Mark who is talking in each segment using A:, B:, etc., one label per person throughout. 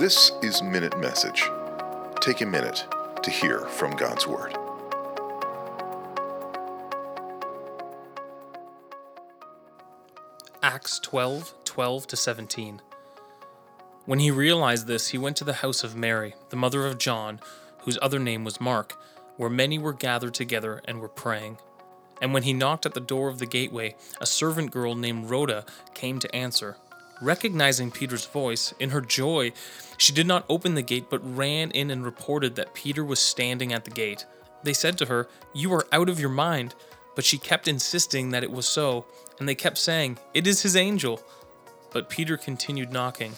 A: This is Minute Message. Take a minute to hear from God's Word.
B: Acts 12 12 to 17. When he realized this, he went to the house of Mary, the mother of John, whose other name was Mark, where many were gathered together and were praying. And when he knocked at the door of the gateway, a servant girl named Rhoda came to answer. Recognizing Peter's voice, in her joy, she did not open the gate but ran in and reported that Peter was standing at the gate. They said to her, You are out of your mind. But she kept insisting that it was so, and they kept saying, It is his angel. But Peter continued knocking,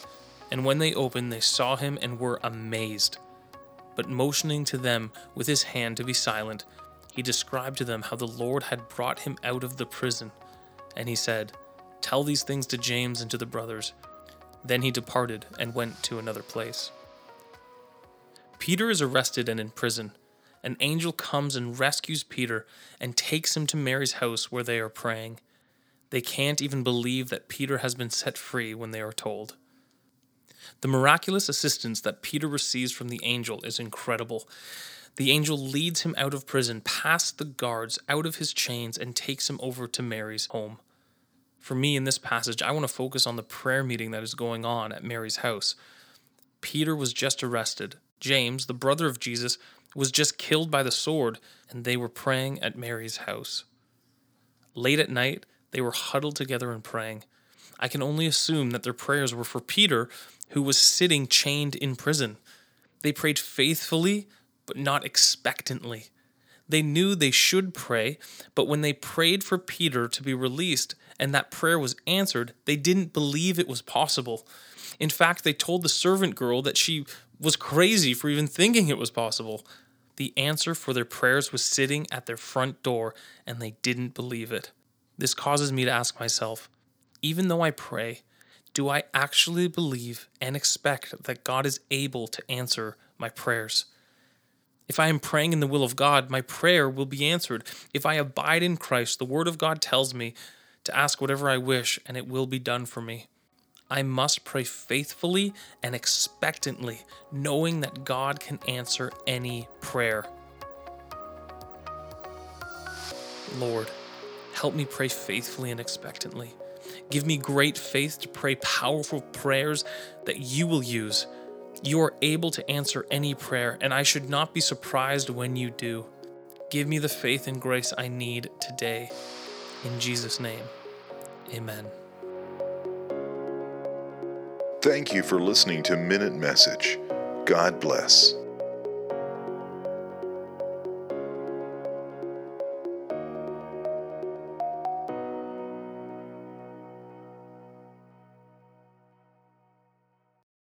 B: and when they opened, they saw him and were amazed. But motioning to them with his hand to be silent, he described to them how the Lord had brought him out of the prison. And he said, Tell these things to James and to the brothers. Then he departed and went to another place. Peter is arrested and in prison. An angel comes and rescues Peter and takes him to Mary's house where they are praying. They can't even believe that Peter has been set free when they are told. The miraculous assistance that Peter receives from the angel is incredible. The angel leads him out of prison, past the guards, out of his chains, and takes him over to Mary's home. For me, in this passage, I want to focus on the prayer meeting that is going on at Mary's house. Peter was just arrested. James, the brother of Jesus, was just killed by the sword, and they were praying at Mary's house. Late at night, they were huddled together and praying. I can only assume that their prayers were for Peter, who was sitting chained in prison. They prayed faithfully, but not expectantly. They knew they should pray, but when they prayed for Peter to be released and that prayer was answered, they didn't believe it was possible. In fact, they told the servant girl that she was crazy for even thinking it was possible. The answer for their prayers was sitting at their front door, and they didn't believe it. This causes me to ask myself even though I pray, do I actually believe and expect that God is able to answer my prayers? If I am praying in the will of God, my prayer will be answered. If I abide in Christ, the Word of God tells me to ask whatever I wish, and it will be done for me. I must pray faithfully and expectantly, knowing that God can answer any prayer. Lord, help me pray faithfully and expectantly. Give me great faith to pray powerful prayers that you will use. You are able to answer any prayer, and I should not be surprised when you do. Give me the faith and grace I need today. In Jesus' name, amen.
A: Thank you for listening to Minute Message. God bless.